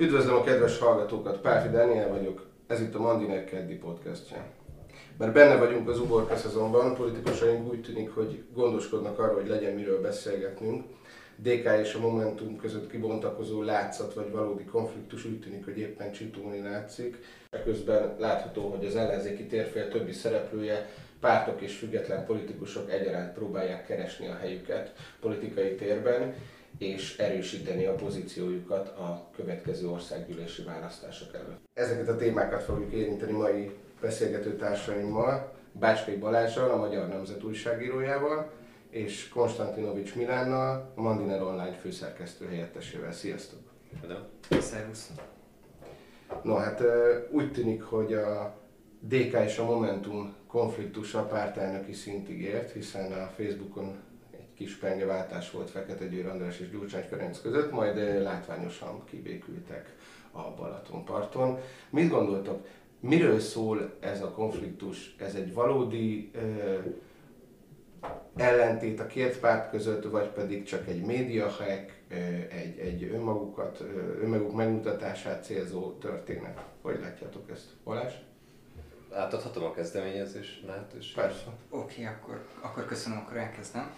Üdvözlöm a kedves hallgatókat, Pálfi Dániel vagyok, ez itt a Mandinek Keddi podcastja. Mert benne vagyunk az uborka szezonban, politikusaink úgy tűnik, hogy gondoskodnak arról, hogy legyen miről beszélgetnünk. DK és a Momentum között kibontakozó látszat vagy valódi konfliktus úgy tűnik, hogy éppen csitulni látszik. Ekközben látható, hogy az ellenzéki térfél többi szereplője, pártok és független politikusok egyaránt próbálják keresni a helyüket politikai térben, és erősíteni a pozíciójukat a következő országgyűlési választások előtt. Ezeket a témákat fogjuk érinteni mai beszélgető társaimmal, Bácskai Balázsral, a Magyar Nemzet újságírójával, és Konstantinovics Milánnal, a Mandiner Online főszerkesztő helyettesével. Sziasztok! Szervusz! No hát úgy tűnik, hogy a DK és a Momentum konfliktusa pártelnöki szintig ért, hiszen a Facebookon kis pengeváltás volt Fekete Győr András és Gyurcsány Ferenc között, majd látványosan kibékültek a Balatonparton. Mit gondoltok, miről szól ez a konfliktus? Ez egy valódi ö, ellentét a két párt között, vagy pedig csak egy médiahack, egy, egy önmagukat, önmaguk megmutatását célzó történet? Hogy látjátok ezt? Balázs? Átadhatom a kezdeményezés lehetőséget? Persze. Oké, okay, akkor, akkor köszönöm, akkor elkezdem.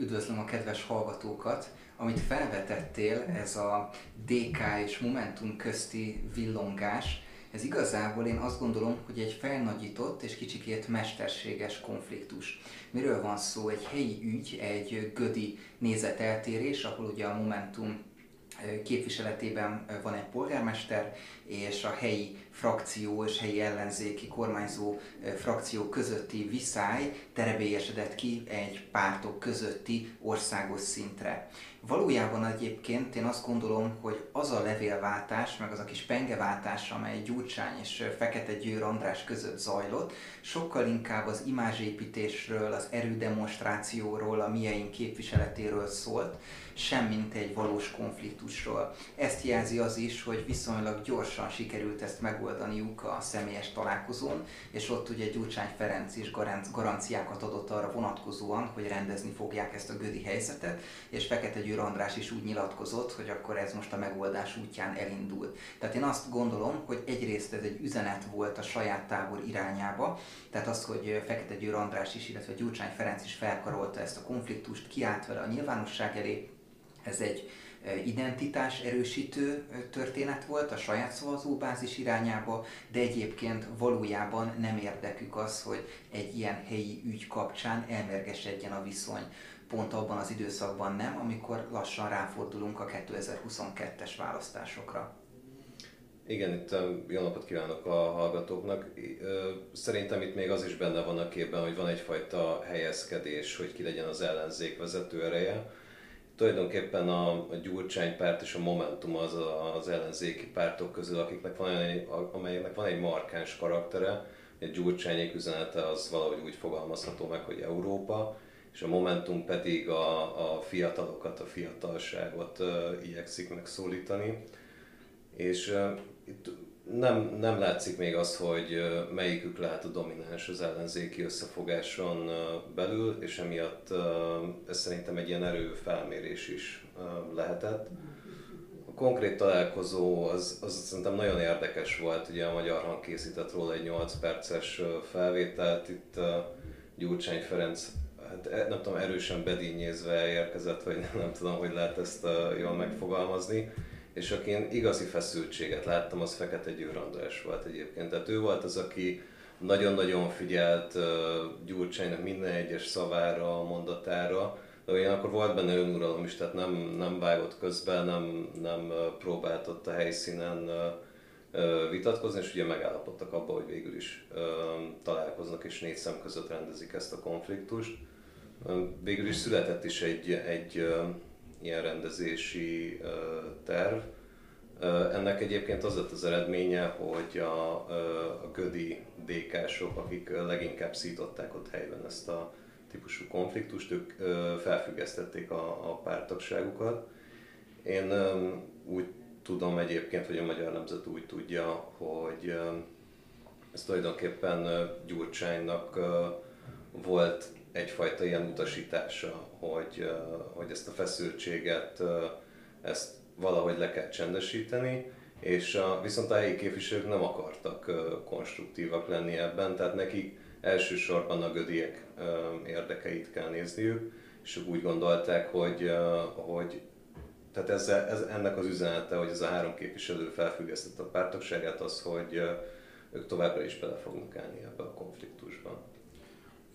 Üdvözlöm a kedves hallgatókat. Amit felvetettél, ez a DK és Momentum közti villongás, ez igazából én azt gondolom, hogy egy felnagyított és kicsikét mesterséges konfliktus. Miről van szó? Egy helyi ügy, egy gödi nézeteltérés, ahol ugye a Momentum képviseletében van egy polgármester, és a helyi frakció és helyi ellenzéki kormányzó frakció közötti viszály terebélyesedett ki egy pártok közötti országos szintre. Valójában egyébként én azt gondolom, hogy az a levélváltás, meg az a kis pengeváltás, amely Gyurcsány és Fekete Győr András között zajlott, sokkal inkább az imázsépítésről, az erődemonstrációról, a mieink képviseletéről szólt, semmint egy valós konfliktusról. Ezt jelzi az is, hogy viszonylag gyorsan sikerült ezt megoldaniuk a személyes találkozón, és ott ugye Gyurcsány Ferenc is garanciákat adott arra vonatkozóan, hogy rendezni fogják ezt a gödi helyzetet, és Fekete Győr András is úgy nyilatkozott, hogy akkor ez most a megoldás útján elindult. Tehát én azt gondolom, hogy egyrészt ez egy üzenet volt a saját tábor irányába, tehát az, hogy Fekete Győr András is, illetve Gyurcsány Ferenc is felkarolta ezt a konfliktust, kiállt vele a nyilvánosság elé, ez egy identitás erősítő történet volt a saját szavazóbázis irányába, de egyébként valójában nem érdekük az, hogy egy ilyen helyi ügy kapcsán elmergesedjen a viszony. Pont abban az időszakban nem, amikor lassan ráfordulunk a 2022-es választásokra. Igen, itt jó napot kívánok a hallgatóknak. Szerintem itt még az is benne van a képben, hogy van egyfajta helyezkedés, hogy ki legyen az ellenzék vezető ereje tulajdonképpen a, a Gyurcsány párt és a Momentum az a, az ellenzéki pártok közül, akiknek van egy, amelyeknek van egy markáns karaktere. A Gyurcsányék üzenete az valahogy úgy fogalmazható meg, hogy Európa, és a Momentum pedig a, a fiatalokat, a fiatalságot uh, igyekszik megszólítani. És uh, itt nem, nem látszik még az, hogy melyikük lehet a domináns az ellenzéki összefogáson belül, és emiatt ez szerintem egy ilyen erőfelmérés is lehetett. A konkrét találkozó az, az szerintem nagyon érdekes volt, ugye a Magyar Hang készített róla egy 8 perces felvételt, itt Gyurcsány Ferenc hát e, nem tudom, erősen bedínyézve érkezett, vagy nem, nem tudom, hogy lehet ezt jól megfogalmazni és akin igazi feszültséget láttam, az Fekete Győr András volt egyébként. Tehát ő volt az, aki nagyon-nagyon figyelt uh, Gyurcsánynak minden egyes szavára, mondatára, de ugyanakkor volt benne önuralom is, tehát nem, nem vágott közben, nem, nem próbált ott a helyszínen vitatkozni, és ugye megállapodtak abba, hogy végül is találkoznak és négy szem között rendezik ezt a konfliktust. Végül is született is egy, egy ilyen rendezési terv. Ennek egyébként az lett az eredménye, hogy a, a gödi DK-sok, akik leginkább szították ott helyben ezt a típusú konfliktust, ők felfüggesztették a, a pártagságukat. Én úgy tudom egyébként, hogy a Magyar Nemzet úgy tudja, hogy ez tulajdonképpen Gyurcsánynak volt egyfajta ilyen utasítása, hogy, hogy ezt a feszültséget ezt valahogy le kell csendesíteni, és a, viszont a helyi képviselők nem akartak konstruktívak lenni ebben, tehát nekik elsősorban a gödiek érdekeit kell nézniük, és úgy gondolták, hogy, hogy tehát ezzel, ez, ennek az üzenete, hogy ez a három képviselő felfüggesztette a pártokságát, az, hogy ők továbbra is bele fognak állni ebbe a konfliktusban.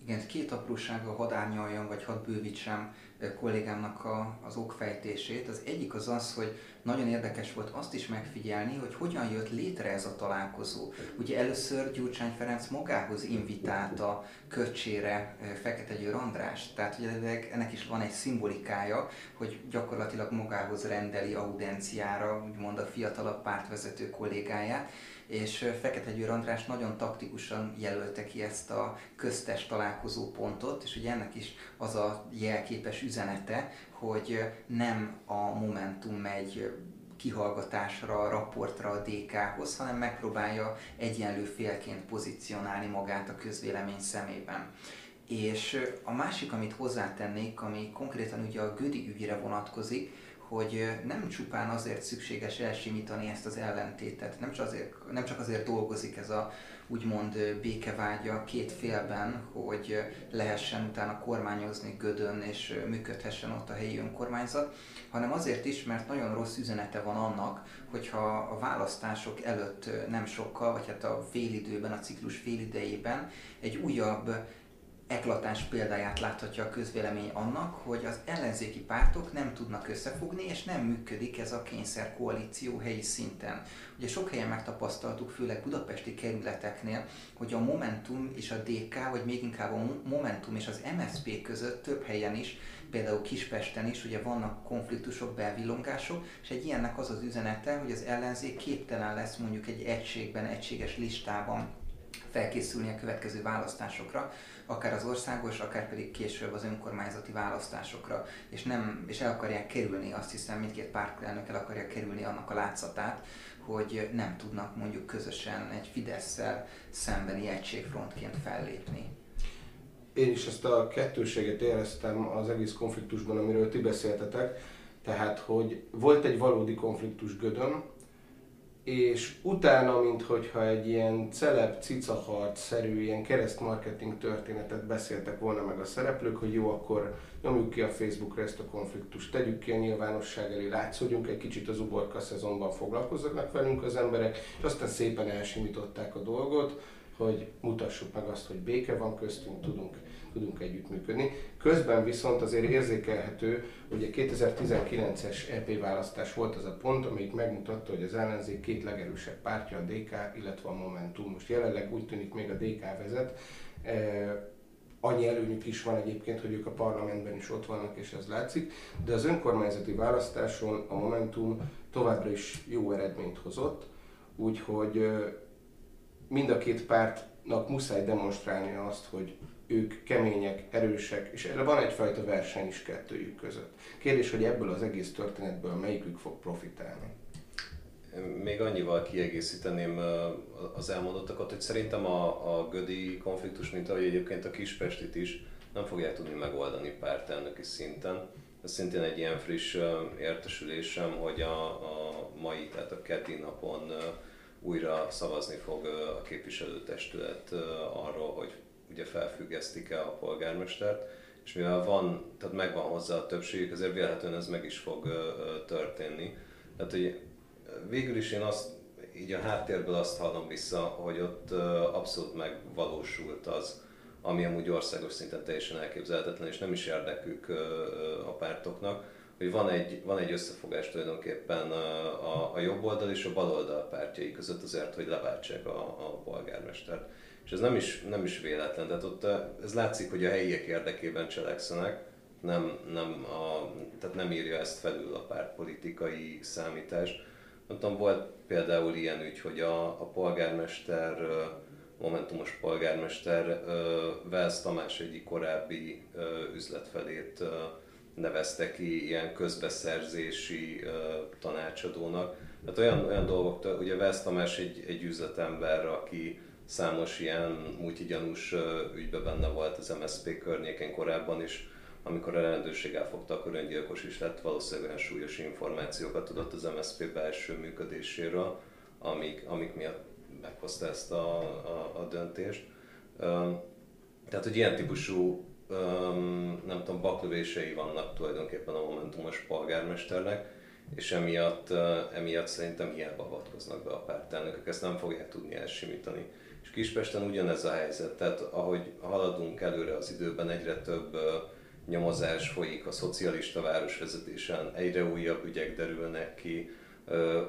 Igen, két aprósága hadd árnyaljam, vagy hadd bővítsem kollégámnak a, az okfejtését. Az egyik az az, hogy nagyon érdekes volt azt is megfigyelni, hogy hogyan jött létre ez a találkozó. Ugye először Gyurcsány Ferenc magához invitálta köcsére Fekete Győr András, tehát ugye ennek is van egy szimbolikája, hogy gyakorlatilag magához rendeli audenciára, úgymond a fiatalabb pártvezető kollégáját, és Fekete Győr András nagyon taktikusan jelölte ki ezt a köztes találkozó pontot, és ugye ennek is az a jelképes üzenete, hogy nem a Momentum megy kihallgatásra, raportra a DK-hoz, hanem megpróbálja egyenlő félként pozícionálni magát a közvélemény szemében. És a másik, amit hozzátennék, ami konkrétan ugye a Gödi ügyre vonatkozik, hogy nem csupán azért szükséges elsimítani ezt az ellentétet, nem csak azért, nem csak azért dolgozik ez a úgymond békevágya két félben, hogy lehessen utána kormányozni Gödön és működhessen ott a helyi önkormányzat, hanem azért is, mert nagyon rossz üzenete van annak, hogyha a választások előtt nem sokkal, vagy hát a félidőben, a ciklus félidejében egy újabb eklatáns példáját láthatja a közvélemény annak, hogy az ellenzéki pártok nem tudnak összefogni, és nem működik ez a kényszer koalíció helyi szinten. Ugye sok helyen megtapasztaltuk, főleg budapesti kerületeknél, hogy a Momentum és a DK, vagy még inkább a Momentum és az MSZP között több helyen is, például Kispesten is, ugye vannak konfliktusok, belvillongások, és egy ilyennek az az üzenete, hogy az ellenzék képtelen lesz mondjuk egy egységben, egységes listában felkészülni a következő választásokra, akár az országos, akár pedig később az önkormányzati választásokra, és, nem, és el akarják kerülni, azt hiszem mindkét pártelnök el akarják kerülni annak a látszatát, hogy nem tudnak mondjuk közösen egy fidesz szembeni egységfrontként fellépni. Én is ezt a kettőséget éreztem az egész konfliktusban, amiről ti beszéltetek, tehát, hogy volt egy valódi konfliktus Gödön, és utána, minthogyha egy ilyen celeb cicaharc-szerű, ilyen keresztmarketing történetet beszéltek volna meg a szereplők, hogy jó, akkor nyomjuk ki a Facebookra ezt a konfliktust, tegyük ki a nyilvánosság elé, látszódjunk egy kicsit az uborka szezonban, foglalkozzanak velünk az emberek, és aztán szépen elsimították a dolgot, hogy mutassuk meg azt, hogy béke van köztünk, tudunk tudunk együttműködni. Közben viszont azért érzékelhető, hogy a 2019-es EP választás volt az a pont, amelyik megmutatta, hogy az ellenzék két legerősebb pártja, a DK, illetve a Momentum. Most jelenleg úgy tűnik még a DK vezet, e, annyi előnyük is van egyébként, hogy ők a parlamentben is ott vannak, és ez látszik, de az önkormányzati választáson a Momentum továbbra is jó eredményt hozott, úgyhogy mind a két pártnak muszáj demonstrálni azt, hogy ők kemények, erősek, és erre van egyfajta verseny is kettőjük között. Kérdés, hogy ebből az egész történetből melyikük fog profitálni? Még annyival kiegészíteném az elmondottakat, hogy szerintem a, a Gödi konfliktus, mint ahogy egyébként a Kispestit is, nem fogják tudni megoldani pártelnöki szinten. Ez szintén egy ilyen friss értesülésem, hogy a, a mai, tehát a keddi napon újra szavazni fog a képviselőtestület arról, hogy ugye felfüggesztik-e a polgármestert, és mivel van, tehát megvan hozzá a többségük, ezért véletlenül ez meg is fog történni. Tehát, hogy végül is én azt, így a háttérből azt hallom vissza, hogy ott abszolút megvalósult az, ami amúgy országos szinten teljesen elképzelhetetlen, és nem is érdekük a pártoknak, hogy van egy, van egy összefogás tulajdonképpen a, a jobb oldal és a bal oldal pártjai között azért, hogy leváltsák a, a polgármestert. És ez nem is, nem is véletlen, tehát ott ez látszik, hogy a helyiek érdekében cselekszenek, nem, nem, a, tehát nem írja ezt felül a pártpolitikai számítás. Mondtam, volt például ilyen ügy, hogy a, a polgármester, momentumos polgármester Velsz Tamás egyik korábbi üzletfelét nevezte ki ilyen közbeszerzési tanácsadónak. Tehát olyan, olyan dolgok, ugye Velsz Tamás egy, egy üzletember, aki számos ilyen multigyanús ügybe benne volt az MSZP környéken korábban is, amikor a rendőrség elfogta, akkor öngyilkos is lett, valószínűleg olyan súlyos információkat tudott az MSZP belső működéséről, amik, amik miatt meghozta ezt a, a, a döntést. Tehát, hogy ilyen típusú nem tudom, baklövései vannak tulajdonképpen a Momentumos polgármesternek, és emiatt, emiatt szerintem hiába avatkoznak be a pártelnökök, ezt nem fogják tudni elsimítani. És Kispesten ugyanez a helyzet, tehát ahogy haladunk előre az időben, egyre több nyomozás folyik a szocialista városvezetésen, egyre újabb ügyek derülnek ki,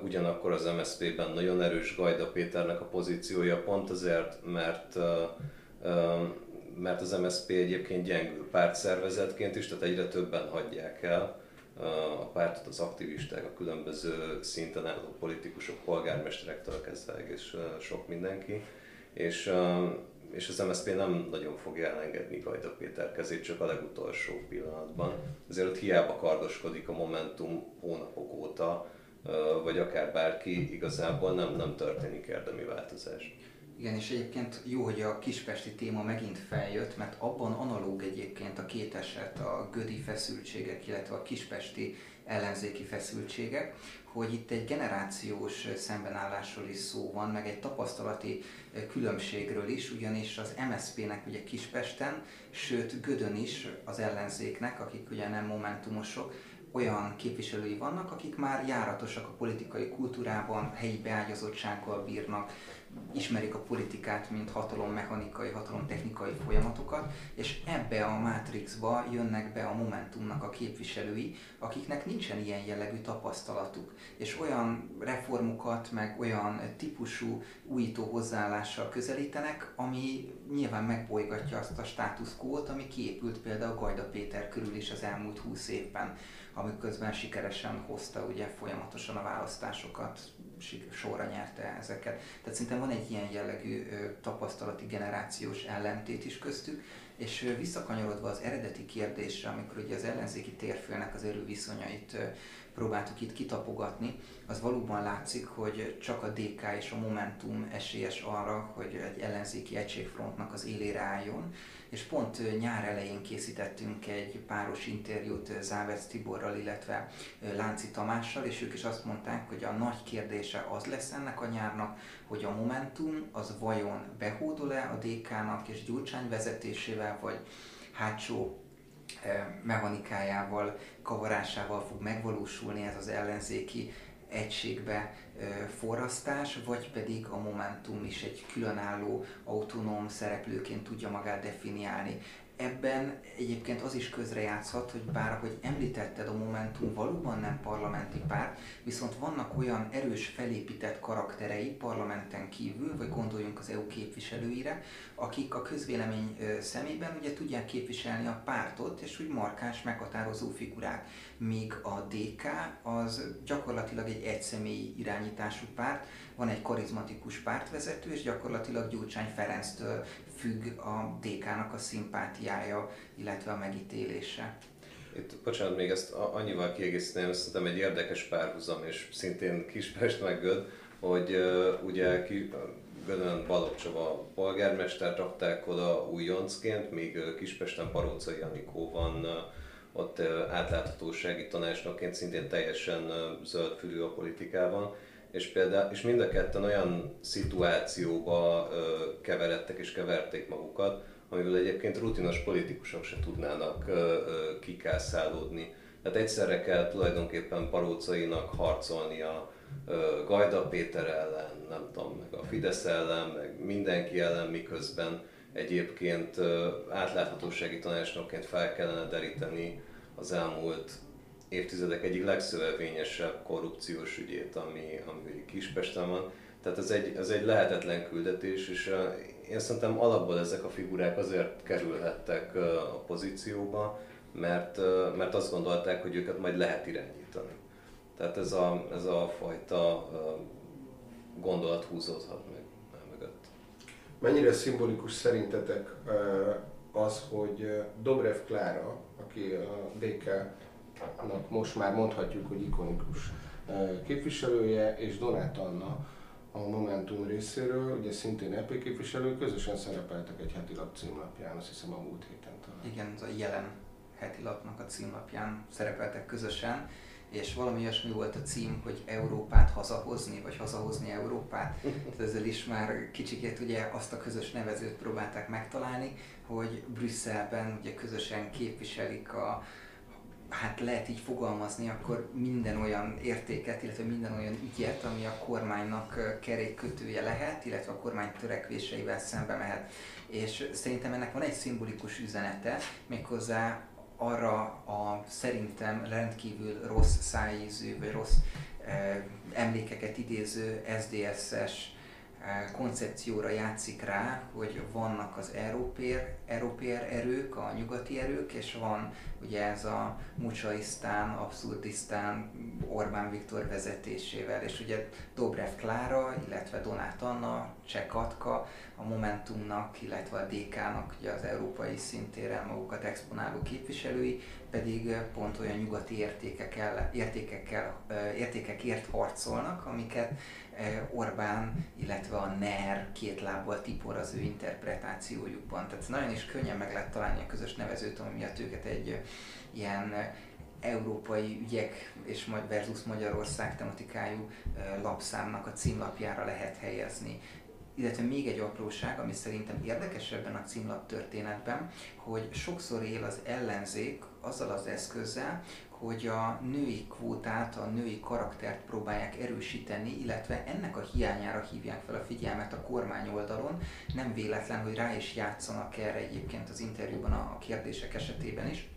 ugyanakkor az MSZP-ben nagyon erős Gajda Péternek a pozíciója, pont azért, mert mert az MSZP egyébként gyengül pártszervezetként is, tehát egyre többen hagyják el a pártot az aktivisták, a különböző szinten álló politikusok, polgármesterektől kezdve egész sok mindenki, és, és az MSZP nem nagyon fogja elengedni Gajda Péter kezét, csak a legutolsó pillanatban. Ezért ott hiába kardoskodik a Momentum hónapok óta, vagy akár bárki, igazából nem, nem történik érdemi változás. Igen, és egyébként jó, hogy a kispesti téma megint feljött, mert abban analóg egyébként a két eset, a gödi feszültségek, illetve a kispesti ellenzéki feszültségek, hogy itt egy generációs szembenállásról is szó van, meg egy tapasztalati különbségről is, ugyanis az MSZP-nek ugye Kispesten, sőt Gödön is az ellenzéknek, akik ugye nem momentumosok, olyan képviselői vannak, akik már járatosak a politikai kultúrában, helyi beágyazottsággal bírnak, ismerik a politikát, mint hatalommechanikai, hatalomtechnikai folyamatokat, és ebbe a Matrixba jönnek be a Momentumnak a képviselői, akiknek nincsen ilyen jellegű tapasztalatuk, és olyan reformokat, meg olyan típusú újító hozzáállással közelítenek, ami nyilván megbolygatja azt a status quo-t, ami kiépült például Gajda Péter körül is az elmúlt húsz évben, amiközben sikeresen hozta ugye folyamatosan a választásokat, sorra nyerte ezeket. Tehát szerintem van egy ilyen jellegű tapasztalati generációs ellentét is köztük, és visszakanyarodva az eredeti kérdésre, amikor ugye az ellenzéki térfélnek az erőviszonyait próbáltuk itt kitapogatni, az valóban látszik, hogy csak a DK és a Momentum esélyes arra, hogy egy ellenzéki egységfrontnak az élére álljon, és pont nyár elején készítettünk egy páros interjút Závec Tiborral, illetve Lánci Tamással, és ők is azt mondták, hogy a nagy kérdése az lesz ennek a nyárnak, hogy a Momentum az vajon behódol-e a DK-nak és Gyurcsány vezetésével, vagy hátsó mechanikájával, kavarásával fog megvalósulni ez az ellenzéki egységbe forrasztás, vagy pedig a Momentum is egy különálló autonóm szereplőként tudja magát definiálni. Ebben egyébként az is közrejátszhat, hogy bár ahogy említetted, a Momentum valóban nem parlamenti párt, viszont vannak olyan erős felépített karakterei parlamenten kívül, vagy gondoljunk az EU képviselőire, akik a közvélemény szemében ugye tudják képviselni a pártot, és úgy markáns, meghatározó figurák. Míg a DK az gyakorlatilag egy egyszemélyi irányítású párt, van egy karizmatikus pártvezető, és gyakorlatilag Gyurcsány Ferenctől függ a DK-nak a szimpátiája, illetve a megítélése. Itt, bocsánat, még ezt annyival kiegészíteném, szerintem egy érdekes párhuzam, és szintén Kispest meg Göd, hogy uh, ugye ki, Gödön Balogh Csaba polgármester rakták oda újoncként, míg Kispesten Parócai Anikó van uh, ott átláthatósági tanácsnokként szintén teljesen zöldfülű a politikában és, például, és mind a ketten olyan szituációba ö, keveredtek és keverték magukat, amiből egyébként rutinos politikusok se tudnának ö, kikászálódni. Tehát egyszerre kell tulajdonképpen Parócainak harcolnia ö, Gajda Péter ellen, nem tudom, meg a Fidesz ellen, meg mindenki ellen, miközben egyébként ö, átláthatósági tanácsnokként fel kellene deríteni az elmúlt évtizedek egyik legszövevényesebb korrupciós ügyét, ami, ami Kispesten van. Tehát ez egy, ez egy lehetetlen küldetés, és én szerintem alapból ezek a figurák azért kerülhettek a pozícióba, mert, mert azt gondolták, hogy őket majd lehet irányítani. Tehát ez a, ez a fajta gondolat húzódhat meg mögött. Mennyire szimbolikus szerintetek az, hogy Dobrev Klára, aki a DK most már mondhatjuk, hogy ikonikus képviselője, és Donát Anna a Momentum részéről, ugye szintén EP képviselő, közösen szerepeltek egy heti lap címlapján, azt hiszem a múlt héten talán. Igen, ez a jelen. heti lapnak a címlapján szerepeltek közösen, és valami olyasmi volt a cím, hogy Európát hazahozni, vagy hazahozni Európát. Tehát ezzel is már kicsikét ugye azt a közös nevezőt próbálták megtalálni, hogy Brüsszelben ugye közösen képviselik a, hát lehet így fogalmazni, akkor minden olyan értéket, illetve minden olyan ügyet, ami a kormánynak kerékkötője lehet, illetve a kormány törekvéseivel szembe mehet. És szerintem ennek van egy szimbolikus üzenete, méghozzá arra a szerintem rendkívül rossz szájízű, vagy rossz eh, emlékeket idéző SDSS koncepcióra játszik rá, hogy vannak az európér, európér erők, a nyugati erők, és van ugye ez a mucsaisztán, abszurdisztán Orbán Viktor vezetésével, és ugye Dobrev Klára, illetve Donát Anna, Cseh Katka, a Momentumnak, illetve a DK-nak, ugye az európai szintéren magukat exponáló képviselői, pedig pont olyan nyugati értékekkel, értékekkel, értékekért harcolnak, amiket Orbán, illetve a NER két lábbal tipor az ő interpretációjukban. Tehát nagyon is könnyen meg lehet találni a közös nevezőt, ami miatt őket egy ilyen európai ügyek és versus Magyarország tematikájú lapszámnak a címlapjára lehet helyezni. Illetve még egy apróság, ami szerintem érdekesebben a címlap történetben, hogy sokszor él az ellenzék azzal az eszközzel, hogy a női kvótát, a női karaktert próbálják erősíteni, illetve ennek a hiányára hívják fel a figyelmet a kormány oldalon. Nem véletlen, hogy rá is játszanak erre egyébként az interjúban a kérdések esetében is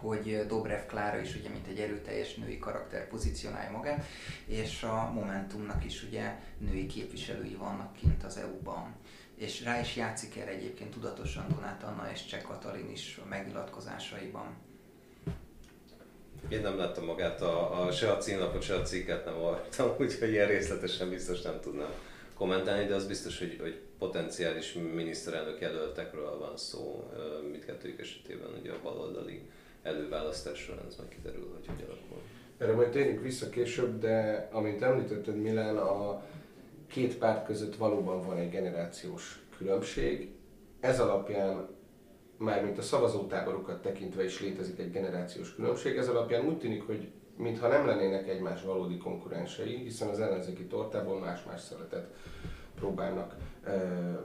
hogy Dobrev Klára is ugye mint egy erőteljes női karakter pozícionálja magát, és a Momentumnak is ugye női képviselői vannak kint az EU-ban. És rá is játszik erre egyébként tudatosan Donát Anna és Cseh Katalin is a megnyilatkozásaiban. Én nem láttam magát, a, a, se a címlapot, se a cikket nem olvastam, úgyhogy ilyen részletesen biztos nem tudnám kommentálni, de az biztos, hogy, hogy potenciális miniszterelnök jelöltekről van szó mindkettőjük esetében, ugye a baloldali előválasztás során ez majd kiderül, hogy hogy alakul. Erre majd térjünk vissza később, de amint említetted Milán, a két párt között valóban van egy generációs különbség. Ez alapján mármint a szavazótáborokat tekintve is létezik egy generációs különbség. Ez alapján úgy tűnik, hogy mintha nem lennének egymás valódi konkurensei, hiszen az ellenzéki tortából más-más szeretet próbálnak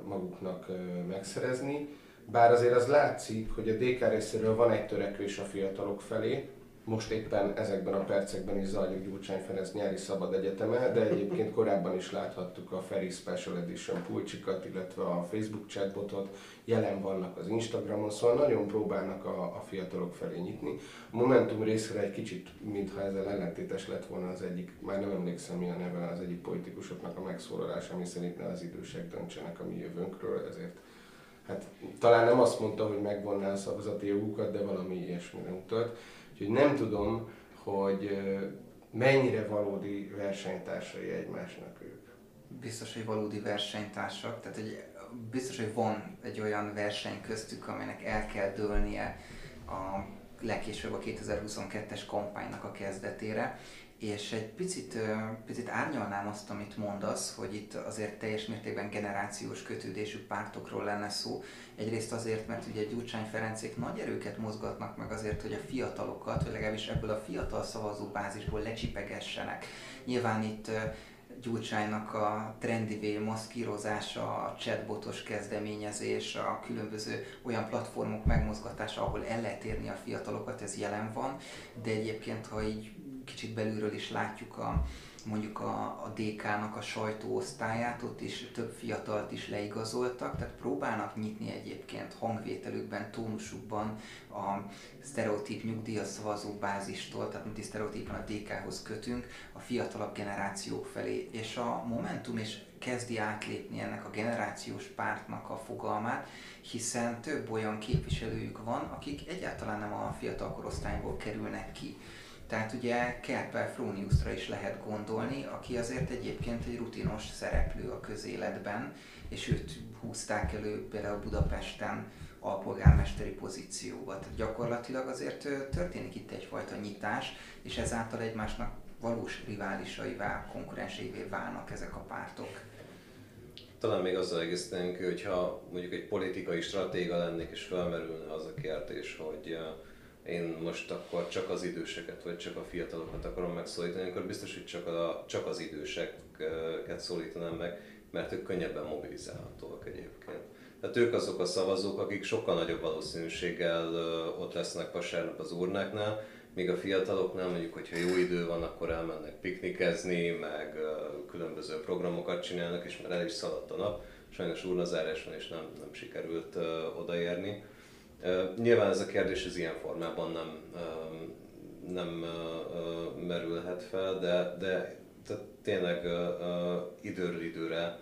maguknak megszerezni. Bár azért az látszik, hogy a DK részéről van egy törekvés a fiatalok felé, most éppen ezekben a percekben is zajlik Gyurcsány Ferenc nyári szabad egyeteme, de egyébként korábban is láthattuk a Ferry Special Edition pulcsikat, illetve a Facebook chatbotot, jelen vannak az Instagramon, szóval nagyon próbálnak a, a fiatalok felé nyitni. A Momentum részre egy kicsit, mintha ezzel ellentétes lett volna az egyik, már nem emlékszem mi a neve az egyik politikusoknak a megszólalása, ami szerint ne az idősek döntsenek a mi jövőnkről, ezért hát talán nem azt mondta, hogy megvonná a szavazati jogukat, de valami ilyesmire utalt. Úgyhogy nem tudom, hogy mennyire valódi versenytársai egymásnak ők. Biztos, hogy valódi versenytársak, tehát hogy biztos, hogy van egy olyan verseny köztük, aminek el kell dőlnie a legkésőbb a 2022-es kampánynak a kezdetére, és egy picit, picit árnyalnám azt, amit mondasz, hogy itt azért teljes mértékben generációs kötődésű pártokról lenne szó. Egyrészt azért, mert ugye Gyurcsány Ferencék nagy erőket mozgatnak meg azért, hogy a fiatalokat, vagy legalábbis ebből a fiatal szavazóbázisból lecsipegessenek. Nyilván itt Gyurcsánynak a trendivé maszkírozása, a chatbotos kezdeményezés, a különböző olyan platformok megmozgatása, ahol el lehet érni a fiatalokat, ez jelen van, de egyébként, ha így kicsit belülről is látjuk a, mondjuk a, a DK-nak a sajtóosztályát, ott is több fiatalt is leigazoltak, tehát próbálnak nyitni egyébként hangvételükben, tónusukban a sztereotíp nyugdíjas szavazó bázistól, tehát mint sztereotípan a DK-hoz kötünk, a fiatalabb generációk felé, és a Momentum is kezdi átlépni ennek a generációs pártnak a fogalmát, hiszen több olyan képviselőjük van, akik egyáltalán nem a fiatal korosztályból kerülnek ki. Tehát ugye Kerpel Fróniusra is lehet gondolni, aki azért egyébként egy rutinos szereplő a közéletben, és őt húzták elő például Budapesten alpolgármesteri pozícióba. Tehát gyakorlatilag azért történik itt egyfajta nyitás, és ezáltal egymásnak valós riválisaivá, konkurenseivé válnak ezek a pártok. Talán még azzal egészítenénk, hogyha mondjuk egy politikai stratéga lennék, és felmerülne az a kérdés, hogy én most akkor csak az időseket, vagy csak a fiatalokat akarom megszólítani, akkor biztos, hogy csak, a, csak az időseket szólítanám meg, mert ők könnyebben mobilizálhatóak egyébként. Tehát ők azok a szavazók, akik sokkal nagyobb valószínűséggel ott lesznek vasárnap az urnáknál, míg a fiataloknál mondjuk, hogyha jó idő van, akkor elmennek piknikezni, meg különböző programokat csinálnak, és már el is szaladt a nap. Sajnos urnazárás van, és nem, nem sikerült odaérni. Nyilván ez a kérdés az ilyen formában nem, nem merülhet fel, de, de tehát tényleg időről időre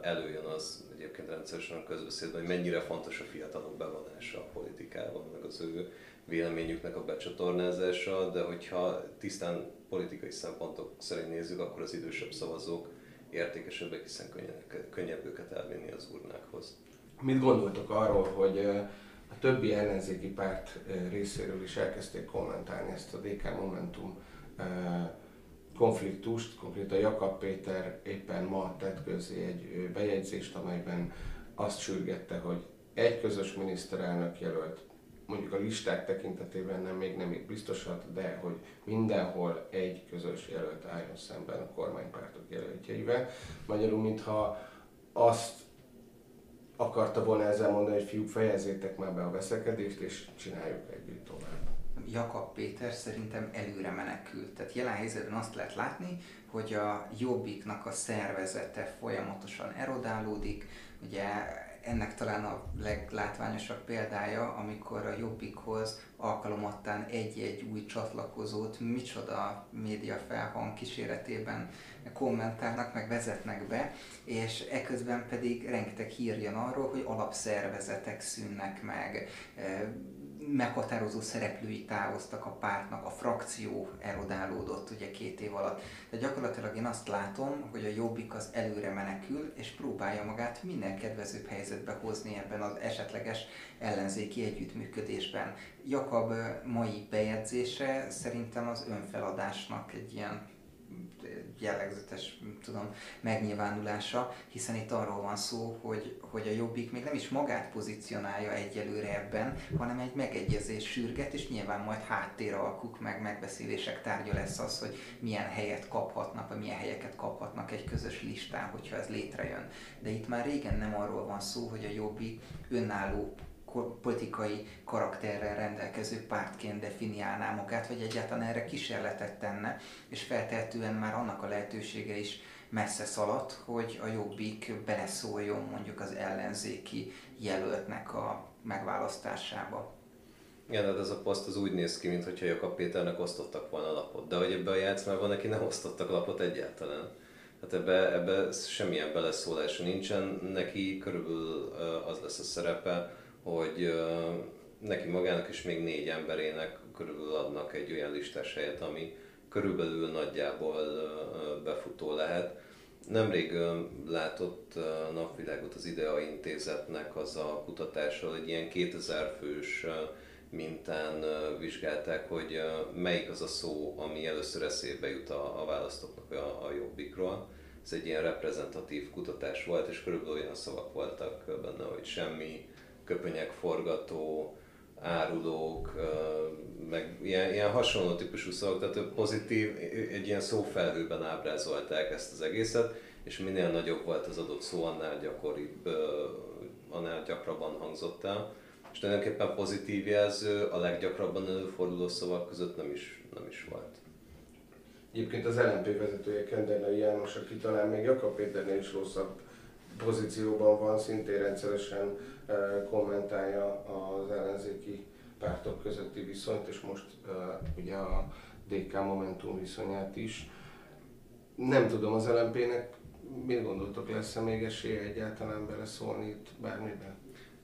előjön az egyébként rendszeresen a közbeszédben, hogy mennyire fontos a fiatalok bevonása a politikában, meg az ő véleményüknek a becsatornázása, de hogyha tisztán politikai szempontok szerint nézzük, akkor az idősebb szavazók értékesebbek, hiszen könnyebb, könnyebb őket elvinni az urnákhoz. Mit gondoltok arról, hogy többi ellenzéki párt részéről is elkezdték kommentálni ezt a DK Momentum konfliktust, konkrétan Jakab Péter éppen ma tett közé egy bejegyzést, amelyben azt sürgette, hogy egy közös miniszterelnök jelölt, mondjuk a listák tekintetében nem még nem biztosat, de hogy mindenhol egy közös jelölt álljon szemben a kormánypártok jelöltjeivel. Magyarul, mintha azt akarta volna ezzel mondani, hogy fiúk fejezzétek már be a veszekedést, és csináljuk együtt tovább. Jakab Péter szerintem előre menekült. Tehát jelen helyzetben azt lehet látni, hogy a Jobbiknak a szervezete folyamatosan erodálódik. Ugye ennek talán a leglátványosabb példája, amikor a Jobbikhoz alkalomattán egy-egy új csatlakozót micsoda média felhang kíséretében kommentálnak, meg vezetnek be, és eközben pedig rengeteg hír jön arról, hogy alapszervezetek szűnnek meg, meghatározó szereplői távoztak a pártnak, a frakció erodálódott ugye két év alatt. De gyakorlatilag én azt látom, hogy a Jobbik az előre menekül, és próbálja magát minél kedvezőbb helyzetbe hozni ebben az esetleges ellenzéki együttműködésben. Jakab mai bejegyzése szerintem az önfeladásnak egy ilyen jellegzetes, tudom, megnyilvánulása, hiszen itt arról van szó, hogy, hogy a Jobbik még nem is magát pozícionálja egyelőre ebben, hanem egy megegyezés sürget, és nyilván majd háttéralkuk, meg megbeszélések tárgya lesz az, hogy milyen helyet kaphatnak, vagy milyen helyeket kaphatnak egy közös listán, hogyha ez létrejön. De itt már régen nem arról van szó, hogy a Jobbik önálló politikai karakterrel rendelkező pártként definiálná magát, vagy egyáltalán erre kísérletet tenne, és feltehetően már annak a lehetősége is messze szaladt, hogy a Jobbik beleszóljon mondjuk az ellenzéki jelöltnek a megválasztásába. Igen, hát ez a poszt az úgy néz ki, mintha Jakab Péternek osztottak volna lapot, de hogy ebbe a játszmában neki nem osztottak lapot egyáltalán. Hát ebbe, ebbe semmilyen beleszólása nincsen, neki körülbelül az lesz a szerepe, hogy neki magának és még négy emberének körülbelül adnak egy olyan listás helyet, ami körülbelül nagyjából befutó lehet. Nemrég látott napvilágot az IDEA intézetnek az a kutatással, egy ilyen 2000 fős mintán vizsgálták, hogy melyik az a szó, ami először eszébe jut a, a választóknak a, a jobbikról. Ez egy ilyen reprezentatív kutatás volt, és körülbelül olyan szavak voltak benne, hogy semmi, köpenyekforgató, árulók, meg ilyen, ilyen hasonló típusú szavak, tehát pozitív, egy ilyen szófelhőben ábrázolták ezt az egészet, és minél nagyobb volt az adott szó, annál gyakoribb, annál gyakrabban hangzott el. És tulajdonképpen pozitív jelző a leggyakrabban előforduló szavak között nem is, nem is volt. Egyébként az LNP vezetője Kenderlei János, aki talán még Jakab Péternél is rosszabb pozícióban van, szintén rendszeresen kommentálja az ellenzéki pártok közötti viszonyt, és most ugye a DK Momentum viszonyát is. Nem tudom, az LMP-nek mit gondoltok, lesz-e még esélye egyáltalán beleszólni itt bármiben?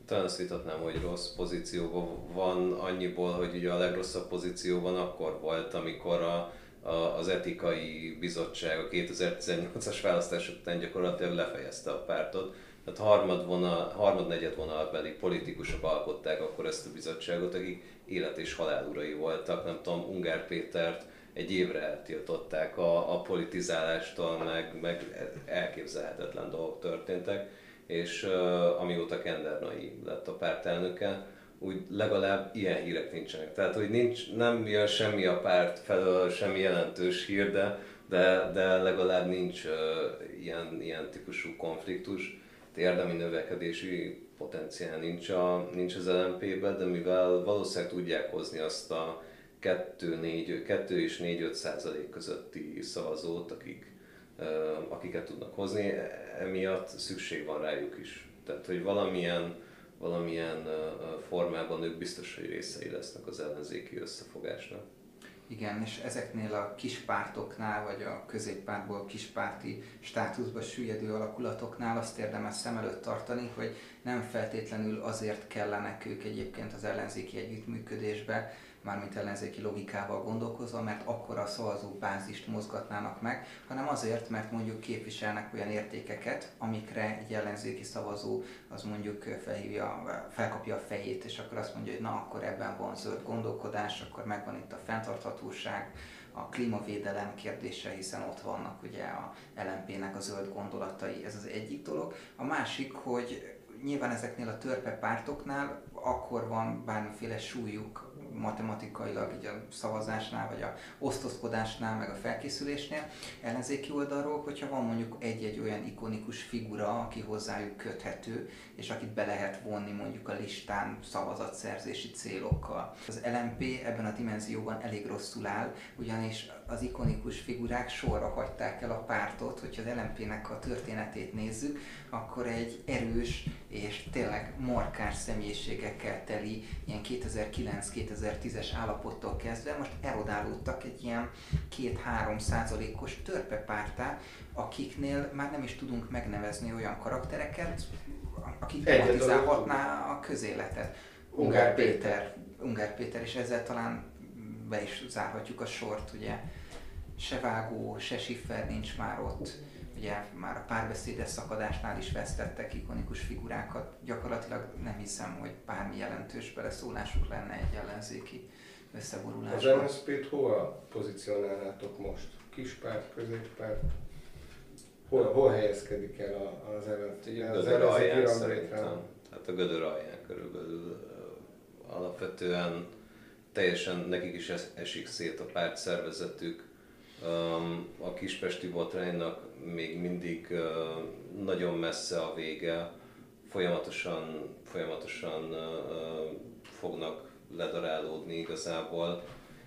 Talán azt vitatnám, hogy rossz pozícióban van annyiból, hogy ugye a legrosszabb pozícióban akkor volt, amikor a, az etikai bizottság a 2018-as választások után gyakorlatilag lefejezte a pártot, tehát harmad vonal, harmad-negyed vonalbeli politikusok alkották akkor ezt a bizottságot, akik élet és halál urai voltak. Nem tudom, Ungár Pétert egy évre eltiltották a, a politizálástól, meg, meg elképzelhetetlen dolgok történtek, és uh, amióta Kendernai lett a pártelnöke, úgy legalább ilyen hírek nincsenek. Tehát, hogy nincs, nem jön semmi a párt felől, semmi jelentős hír, de, de, de legalább nincs uh, ilyen, ilyen típusú konfliktus. Érdemi növekedési potenciál nincs, a, nincs az LMP-ben, de mivel valószínűleg tudják hozni azt a 2, 4, 2 és 4-5 százalék közötti szavazót, akik, akiket tudnak hozni, emiatt szükség van rájuk is. Tehát, hogy valamilyen, valamilyen formában ők biztos, hogy részei lesznek az ellenzéki összefogásnak. Igen, és ezeknél a kis pártoknál, vagy a középpártból kispárti státuszba süllyedő alakulatoknál azt érdemes szem előtt tartani, hogy nem feltétlenül azért kellenek ők egyébként az ellenzéki együttműködésbe, mármint ellenzéki logikával gondolkozva, mert akkor a szavazó bázist mozgatnának meg, hanem azért, mert mondjuk képviselnek olyan értékeket, amikre egy ellenzéki szavazó az mondjuk felhívja, felkapja a fejét, és akkor azt mondja, hogy na, akkor ebben van zöld gondolkodás, akkor megvan itt a fenntarthatóság, a klímavédelem kérdése, hiszen ott vannak ugye a LMP-nek a zöld gondolatai, ez az egyik dolog. A másik, hogy nyilván ezeknél a törpe pártoknál akkor van bármiféle súlyuk matematikailag így a szavazásnál, vagy a osztozkodásnál, meg a felkészülésnél ellenzéki oldalról, hogyha van mondjuk egy-egy olyan ikonikus figura, aki hozzájuk köthető, és akit be lehet vonni mondjuk a listán szavazatszerzési célokkal. Az LMP ebben a dimenzióban elég rosszul áll, ugyanis az ikonikus figurák sorra hagyták el a pártot, hogyha az LMP-nek a történetét nézzük, akkor egy erős és tényleg markás személyiségekkel teli ilyen 2009-2010-es állapottól kezdve most erodálódtak egy ilyen 2-3 százalékos törpepártá, akiknél már nem is tudunk megnevezni olyan karaktereket, akik tematizálhatná a közéletet. Ungár Péter, Ungár Péter, és ezzel talán be is zárhatjuk a sort, ugye. Se vágó, se siffer nincs már ott, ugye már a párbeszédes szakadásnál is vesztettek ikonikus figurákat, gyakorlatilag nem hiszem, hogy bármi jelentős beleszólásuk lenne egy ellenzéki összeborulásban. Az MSZP-t hol pozícionálnátok most? Kispárt, középpárt? Hol, hol helyezkedik el az, ellenzéki az ellenzéki szerintem. Hát a gödör alján körülbelül alapvetően teljesen nekik is esik szét a párt szervezetük, a kispesti botránynak még mindig nagyon messze a vége, folyamatosan, folyamatosan fognak ledarálódni igazából.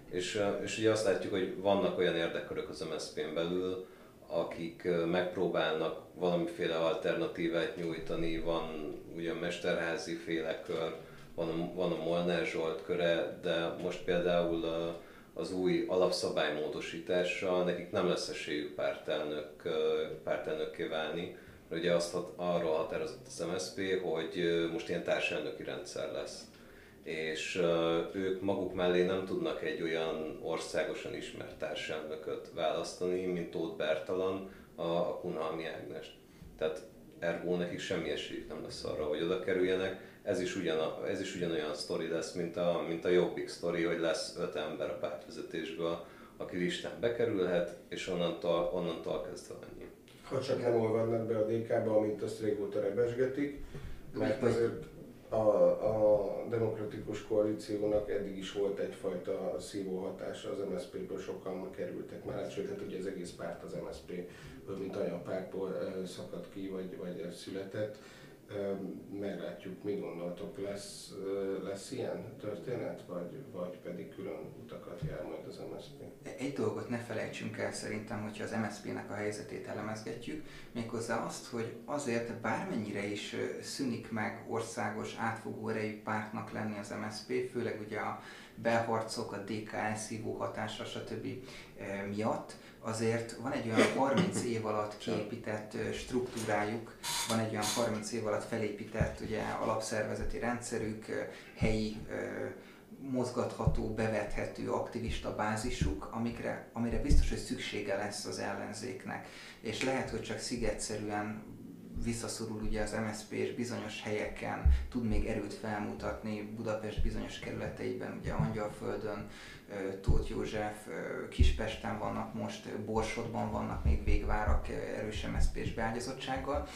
És, és ugye azt látjuk, hogy vannak olyan érdekkörök az MSZP-n belül, akik megpróbálnak valamiféle alternatívát nyújtani, van ugye Mesterházi félekör, van a, van a Molnár Zsolt köre, de most például a, az új alapszabálymódosítással nekik nem lesz esélyük pártelnök, pártelnökké válni. Ugye azt hat, arról határozott az MSZP, hogy most ilyen társelnöki rendszer lesz. És ők maguk mellé nem tudnak egy olyan országosan ismert társelnököt választani, mint Tóth Bertalan, a, a Kunhalmi. Tehát ergo nekik semmi esélyük nem lesz arra, hogy oda kerüljenek ez is, ugyan, ez is ugyanolyan sztori lesz, mint a, mint a Jobbik sztori, hogy lesz öt ember a pártvezetésből, aki listán bekerülhet, és onnantól, onnantól kezdve annyi. Ha csak nem olvadnak be a DK-ba, amint azt régóta rebesgetik, mert azért a, a demokratikus koalíciónak eddig is volt egyfajta szívó hatása, az MSZP-ből sokan kerültek már sőt, hát ugye az egész párt az MSZP-ből, mint anyapártból szakadt ki, vagy, vagy született meglátjuk, mi gondoltok, lesz, lesz ilyen történet, vagy, vagy pedig külön utakat jár majd az MSZP? Egy dolgot ne felejtsünk el szerintem, hogyha az MSZP-nek a helyzetét elemezgetjük, méghozzá azt, hogy azért bármennyire is szűnik meg országos átfogó erejű pártnak lenni az MSZP, főleg ugye a belharcok, a DK elszívó hatása, stb. miatt, azért van egy olyan 30 év alatt kiépített struktúrájuk, van egy olyan 30 év alatt felépített ugye, alapszervezeti rendszerük, helyi mozgatható, bevethető aktivista bázisuk, amikre, amire biztos, hogy szüksége lesz az ellenzéknek. És lehet, hogy csak szigetszerűen visszaszorul ugye az MSZP és bizonyos helyeken tud még erőt felmutatni, Budapest bizonyos kerületeiben, ugye Angyalföldön, Tóth József, Kispesten vannak most, Borsodban vannak még végvárak erős MSZP-s beágyazottsággal,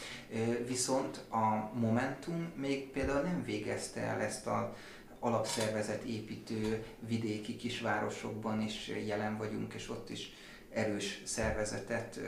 viszont a Momentum még például nem végezte el ezt a alapszervezet építő vidéki kisvárosokban is jelen vagyunk, és ott is erős szervezetet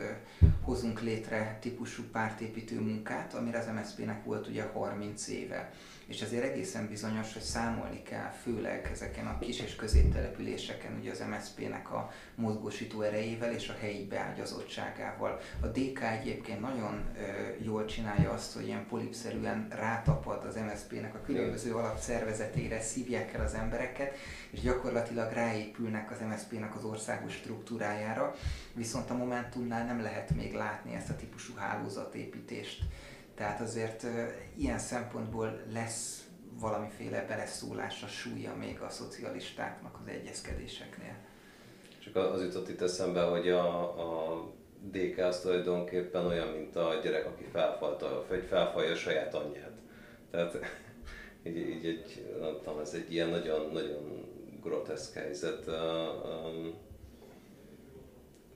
hozunk létre típusú pártépítő munkát, amire az MSZP-nek volt ugye 30 éve és ezért egészen bizonyos, hogy számolni kell, főleg ezeken a kis és középtelepüléseken, ugye az MSZP-nek a mozgósító erejével és a helyi beágyazottságával. A DK egyébként nagyon ö, jól csinálja azt, hogy ilyen polipszerűen rátapad az MSZP-nek a különböző alapszervezetére, szívják el az embereket, és gyakorlatilag ráépülnek az MSZP-nek az országos struktúrájára, viszont a Momentumnál nem lehet még látni ezt a típusú hálózatépítést tehát azért ilyen szempontból lesz valamiféle beleszólása, súlya még a szocialistáknak az egyezkedéseknél. Csak az jutott itt eszembe, hogy a, a DK az tulajdonképpen olyan, mint a gyerek, aki felfalta, vagy felfalja a saját anyját. Tehát így, így egy, nem tudom, ez egy ilyen nagyon-nagyon groteszk helyzet.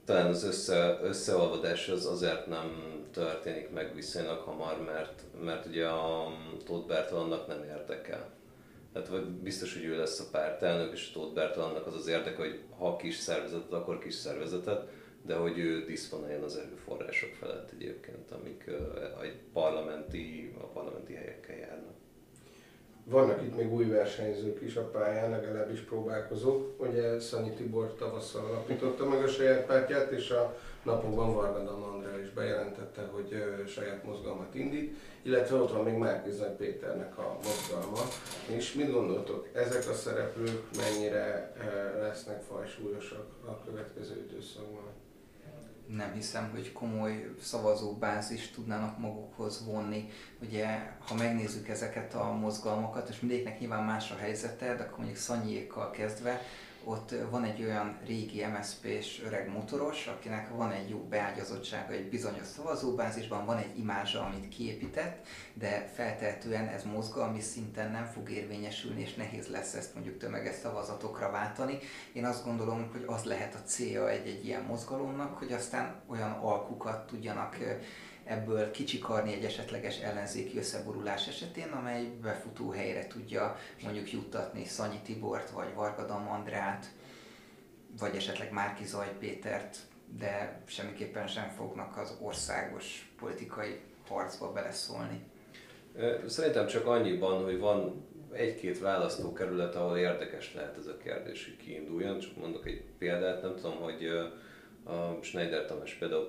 Talán az össze, összeolvadás az azért nem történik meg viszonylag hamar, mert, mert ugye a Tóth Bertalannak nem érdekel. Tehát biztos, hogy ő lesz a pártelnök, és a Tóth Bertalannak az az érdeke, hogy ha kis szervezetet, akkor kis szervezetet, de hogy ő diszponáljon az erőforrások felett egyébként, amik egy parlamenti, a parlamenti helyekkel járnak. Vannak itt még új versenyzők is a pályán, legalábbis próbálkozók. Ugye Szanyi Tibor tavasszal alapította meg a saját pártját, és a napokban Varga Andrá is bejelentette, hogy saját mozgalmat indít, illetve ott van még Márkizaj Péternek a mozgalma. És mit gondoltok, ezek a szereplők mennyire lesznek fajsúlyosak a következő időszakban? nem hiszem, hogy komoly szavazóbázist tudnának magukhoz vonni. Ugye, ha megnézzük ezeket a mozgalmakat, és mindegyiknek nyilván más a helyzete, de akkor mondjuk Szanyiékkal kezdve, ott van egy olyan régi MSZP-s öreg motoros, akinek van egy jó beágyazottsága egy bizonyos szavazóbázisban, van egy imázsa, amit kiépített, de feltehetően ez mozgalmi szinten nem fog érvényesülni, és nehéz lesz ezt mondjuk tömeges szavazatokra váltani. Én azt gondolom, hogy az lehet a célja egy-egy ilyen mozgalomnak, hogy aztán olyan alkukat tudjanak ebből kicsikarni egy esetleges ellenzéki összeborulás esetén, amely befutó helyre tudja mondjuk juttatni Szanyi Tibort, vagy Vargadam Andrát, vagy esetleg Márki Zaj Pétert, de semmiképpen sem fognak az országos politikai harcba beleszólni. Szerintem csak annyiban, hogy van egy-két választókerület, ahol érdekes lehet ez a kérdés, hogy kiinduljon. Csak mondok egy példát, nem tudom, hogy a Schneider Tamás például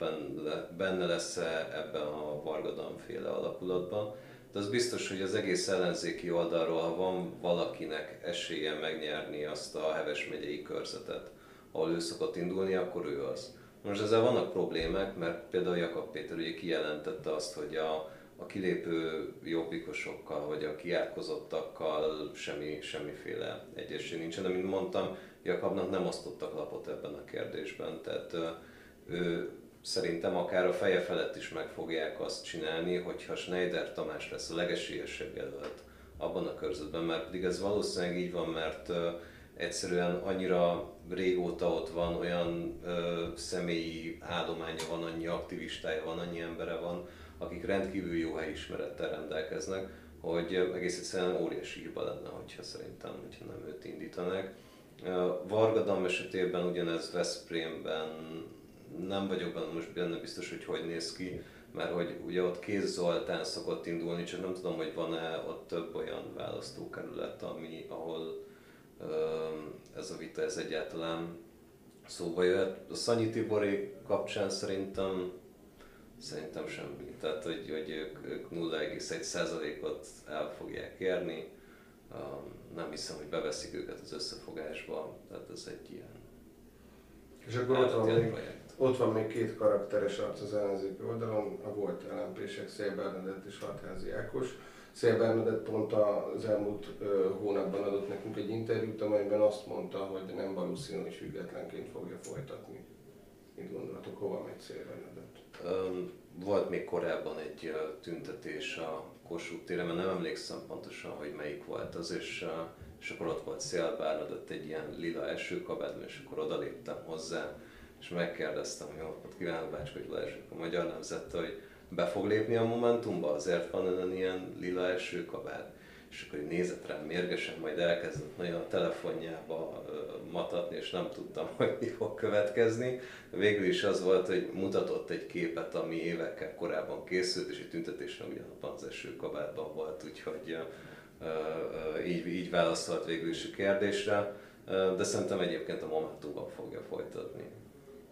benne, lesz ebben a Vargadam féle alakulatban. De az biztos, hogy az egész ellenzéki oldalról, ha van valakinek esélye megnyerni azt a Heves megyei körzetet, ahol ő szokott indulni, akkor ő az. Most ezzel vannak problémák, mert például Jakab Péter ugye kijelentette azt, hogy a, a kilépő jobbikosokkal, vagy a kiátkozottakkal semmi, semmiféle egyesség nincsen, mint mondtam, Jakabnak nem osztottak lapot ebben a kérdésben, tehát ő szerintem akár a feje felett is meg fogják azt csinálni, hogyha Schneider Tamás lesz a legesélyesebb jelölt abban a körzetben, mert pedig ez valószínűleg így van, mert egyszerűen annyira régóta ott van, olyan ö, személyi állománya van, annyi aktivistája van, annyi embere van, akik rendkívül jó helyismerettel rendelkeznek, hogy egész egyszerűen óriási hiba lenne, hogyha szerintem, hogyha nem őt indítanak. Vargadam esetében ugyanez Veszprémben nem vagyok benne most benne biztos, hogy hogy néz ki, mert hogy ugye ott Kéz Zoltán szokott indulni, csak nem tudom, hogy van-e ott több olyan választókerület, ami, ahol ez a vita ez egyáltalán szóba jöhet. A Szanyi Tibori kapcsán szerintem szerintem semmi. Tehát, hogy, hogy ők, ők 0,1%-ot el fogják érni nem hiszem, hogy beveszik őket az összefogásba, tehát ez egy ilyen És akkor ott van, még, ott van még két karakteres arc az ellenzéki oldalon, a volt LMP-sek, Szél Bernadett és Hatházi Ákos. Szél Bernadett pont az elmúlt hónapban adott nekünk egy interjút, amelyben azt mondta, hogy nem valószínű, hogy függetlenként fogja folytatni. Mit gondolatok, hova megy Szél Bernadett? Volt még korábban egy tüntetés a Kossuth téren, mert nem emlékszem pontosan, hogy melyik volt az, és, és akkor ott volt Szél egy ilyen lila esőkabátban, és akkor oda léptem hozzá, és megkérdeztem, hogy ott kívánok Bácskó Balázsik a Magyar Nemzette, hogy be fog lépni a Momentumba, azért van ön ilyen lila esőkabát. És akkor nézett rám mérgesen, majd elkezdett nagyon a telefonjába matatni, és nem tudtam, hogy mi fog következni. Végül is az volt, hogy mutatott egy képet, ami évekkel korábban készült, és egy tüntetésen ugyanabban az esőkabátban volt, úgyhogy így, így válaszolt végül is a kérdésre, de szerintem egyébként a Momentumban fogja folytatni.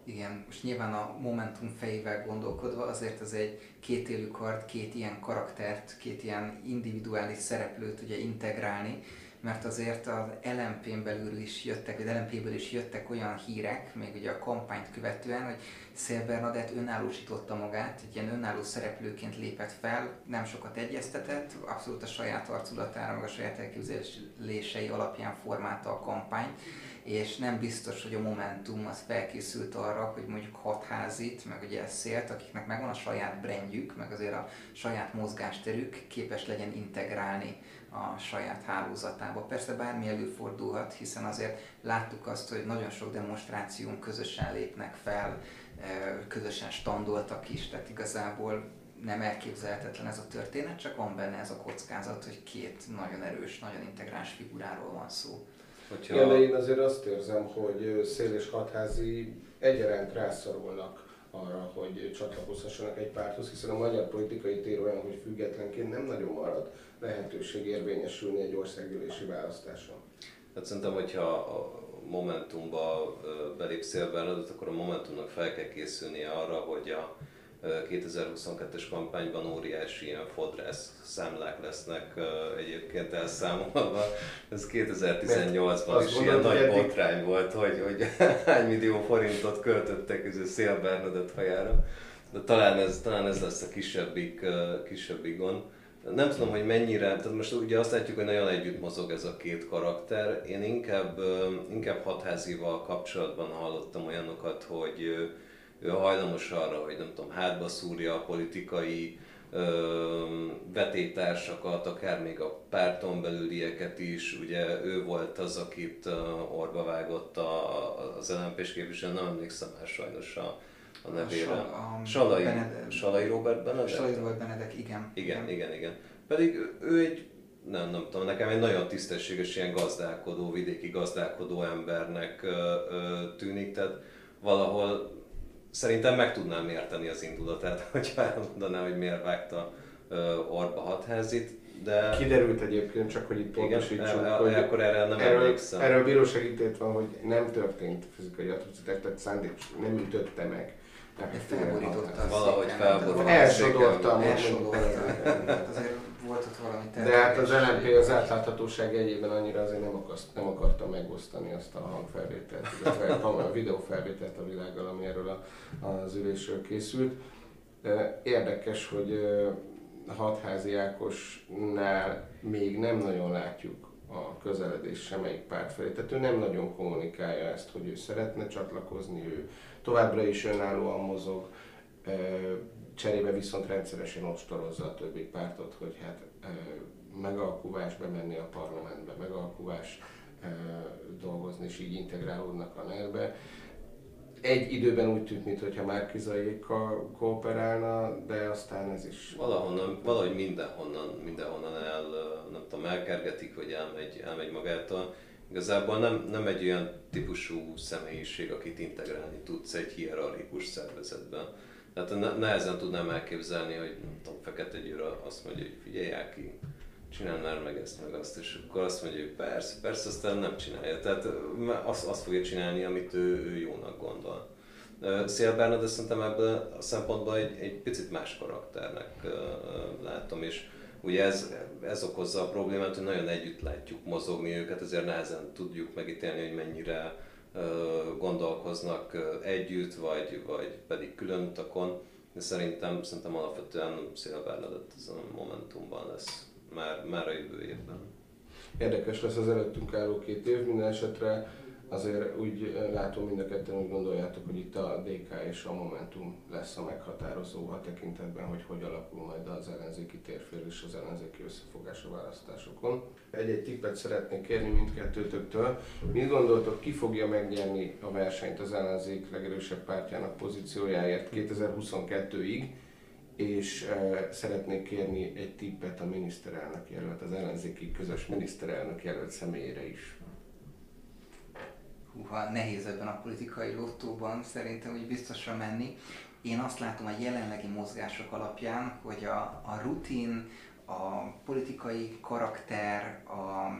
Igen, most nyilván a Momentum fejével gondolkodva azért ez egy kétélű kard, két ilyen karaktert, két ilyen individuális szereplőt ugye integrálni, mert azért az LMP-n belül is jöttek, vagy LMP-ből is jöttek olyan hírek, még ugye a kampányt követően, hogy Szél Bernadett önállósította magát, egy ilyen önálló szereplőként lépett fel, nem sokat egyeztetett, abszolút a saját arculatára, meg a saját elképzelései alapján formálta a kampányt, és nem biztos, hogy a Momentum az felkészült arra, hogy mondjuk hatházit, meg ugye szélt, akiknek megvan a saját brandjük, meg azért a saját mozgásterük képes legyen integrálni a saját hálózatába. Persze bármi előfordulhat, hiszen azért láttuk azt, hogy nagyon sok demonstráción közösen lépnek fel, közösen standoltak is, tehát igazából nem elképzelhetetlen ez a történet, csak van benne ez a kockázat, hogy két nagyon erős, nagyon integráns figuráról van szó. Hogyha... Igen, de én azért azt érzem, hogy Szél és Hatházi egyaránt rászorulnak arra, hogy csatlakozhassanak egy párthoz, hiszen a magyar politikai tér olyan, hogy függetlenként nem nagyon marad lehetőség érvényesülni egy országgyűlési választáson. Hát szerintem, hogyha a Momentumba belépszél Bernadett, akkor a Momentumnak fel kell készülnie arra, hogy a 2022-es kampányban óriási ilyen fodrász számlák lesznek egyébként elszámolva. Ez 2018-ban is ilyen nagy eddig... botrány volt, hogy, hogy hány millió forintot költöttek ez a Szél Bernadett hajára. De talán ez, talán ez lesz a kisebbik, kisebbik gond. Nem tudom, hogy mennyire, tehát most ugye azt látjuk, hogy nagyon együtt mozog ez a két karakter. Én inkább, inkább hatházival kapcsolatban hallottam olyanokat, hogy ő hajlamos arra, hogy nem tudom, hátba szúrja a politikai vetétársakat, akár még a párton belülieket is. Ugye ő volt az, akit orba vágott az lmp képviselő, nem emlékszem már sajnos a, a nevére. A, a Salai, Benedek, Salai Robert Benedek? Salai Robert Benedek, igen. Igen, igen, igen. igen. Pedig ő egy nem, nem tudom, nekem egy nagyon tisztességes ilyen gazdálkodó, vidéki gazdálkodó embernek ö, ö, tűnik, tehát valahol szerintem meg tudnám érteni az indulatát, hogyha elmondaná, hogy miért vágta Orba hatházit, de... Kiderült egyébként, csak hogy itt pontosítsuk, Igen, hogy akkor erre nem erről, emlékszem. Erről bíróság ítélet van, hogy nem történt fizikai atrocitás, tehát szándék nem ütötte meg. Felborította. Valahogy felborította. Elsodorta. Azért volt ott valami De hát az LNP az átláthatóság egyében annyira azért nem, akarsz, nem akarta megosztani azt a hangfelvételt, illetve a videófelvételt a világgal, ami erről a, az ülésről készült. Érdekes, hogy Hatházi Ákosnál még nem nagyon látjuk a közeledés semmelyik párt felé. Tehát ő nem nagyon kommunikálja ezt, hogy ő szeretne csatlakozni, ő továbbra is önállóan mozog, cserébe viszont rendszeresen ostorozza a többi pártot, hogy hát megalkuvás bemenni a parlamentbe, megalkuvás dolgozni, és így integrálódnak a ner Egy időben úgy tűnt, mintha Márkizaiékkal kooperálna, de aztán ez is... Valahonnan, valahogy mindenhonnan, mindenhonnan el, nem tudom, elkergetik, vagy elmegy, elmegy magától. Igazából nem, nem egy olyan típusú személyiség, akit integrálni tudsz egy hierarchikus szervezetben tehát nehezen tudnám elképzelni, hogy nem tudom, Fekete Győr azt mondja, hogy figyelj ki, csinál már meg ezt, meg azt, és akkor azt mondja, hogy persze, persze, aztán nem csinálja. Tehát azt, azt fogja csinálni, amit ő, ő jónak gondol. Szél Bernard szerintem ebből a szempontból egy, egy picit más karakternek látom, és ugye ez, ez okozza a problémát, hogy nagyon együtt látjuk mozogni őket, ezért nehezen tudjuk megítélni, hogy mennyire gondolkoznak együtt, vagy, vagy pedig külön utakon, de szerintem, szerintem alapvetően Szél Bernadett ez a Momentumban lesz már, már a jövő évben. Érdekes lesz az előttünk álló két év, minden esetre azért úgy látom mind a ketten úgy gondoljátok, hogy itt a DK és a Momentum lesz a meghatározó a tekintetben, hogy hogy alakul majd az ellenzéki térfél és az ellenzéki összefogás a választásokon. Egy-egy tippet szeretnék kérni mindkettőtöktől. Mit gondoltok, ki fogja megnyerni a versenyt az ellenzék legerősebb pártjának pozíciójáért 2022-ig, és e, szeretnék kérni egy tippet a miniszterelnök jelölt, az ellenzéki közös miniszterelnök jelölt személyére is. Húha, nehéz ebben a politikai lottóban szerintem úgy biztosra menni. Én azt látom a jelenlegi mozgások alapján, hogy a, a rutin, a politikai karakter, a,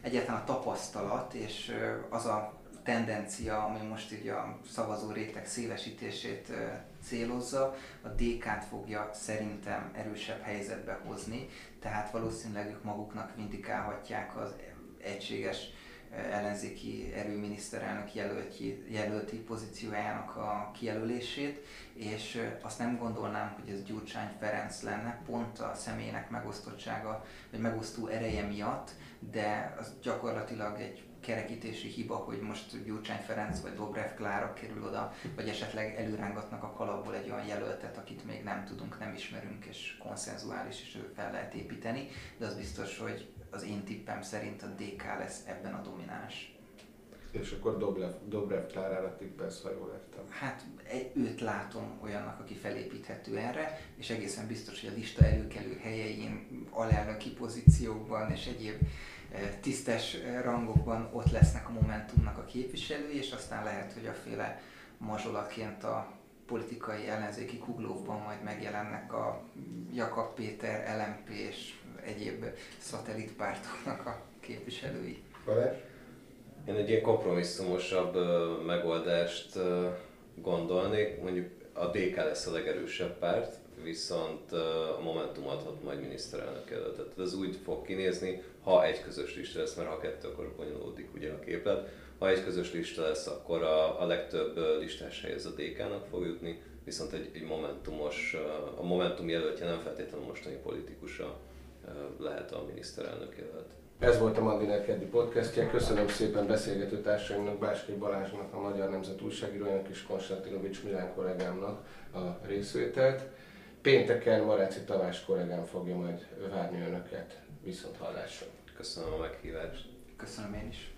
egyáltalán a tapasztalat és az a tendencia, ami most így a szavazó réteg szélesítését célozza, a DK-t fogja szerintem erősebb helyzetbe hozni, tehát valószínűleg ők maguknak vindikálhatják az egységes ellenzéki erőminiszterelnök jelölti, jelölti pozíciójának a kijelölését, és azt nem gondolnám, hogy ez Gyurcsány Ferenc lenne, pont a személynek megosztottsága, vagy megosztó ereje miatt, de az gyakorlatilag egy kerekítési hiba, hogy most Gyurcsány Ferenc vagy Dobrev Klára kerül oda, vagy esetleg előrángatnak a kalapból egy olyan jelöltet, akit még nem tudunk, nem ismerünk, és konszenzuális, és fel lehet építeni, de az biztos, hogy az én tippem szerint a DK lesz ebben a domináns. És akkor Dobrev, Dobrev Klárára tippelsz, ha jól értem. Hát őt látom olyannak, aki felépíthető erre, és egészen biztos, hogy a lista előkelő helyein, alelnöki pozíciókban és egyéb eh, tisztes eh, rangokban ott lesznek a Momentumnak a képviselői, és aztán lehet, hogy a féle mazsolatként a politikai ellenzéki kuglókban majd megjelennek a Jakab Péter, LMP és egyéb szatellitpártoknak a képviselői. Balázs? Én egy ilyen kompromisszumosabb megoldást gondolnék, mondjuk a DK lesz a legerősebb párt, viszont a Momentum adhat majd miniszterelnök jelöltet. Ez úgy fog kinézni, ha egy közös lista lesz, mert ha kettő, akkor bonyolódik ugye a képlet. Ha egy közös lista lesz, akkor a, a legtöbb listás hely az a DK-nak fog jutni, viszont egy, egy momentumos, a Momentum jelöltje nem feltétlenül mostani politikusa lehet a miniszterelnök jelölt. Ez volt a Mandiner keddi podcastja. Köszönöm szépen beszélgető társaimnak, Báskei Balázsnak, a Magyar Nemzet újságírójának és Konstantinovics Milán kollégámnak a részvételt. Pénteken Maráci Tamás kollégám fogja majd várni önöket. Viszont hallásra. Köszönöm a meghívást. Köszönöm én is.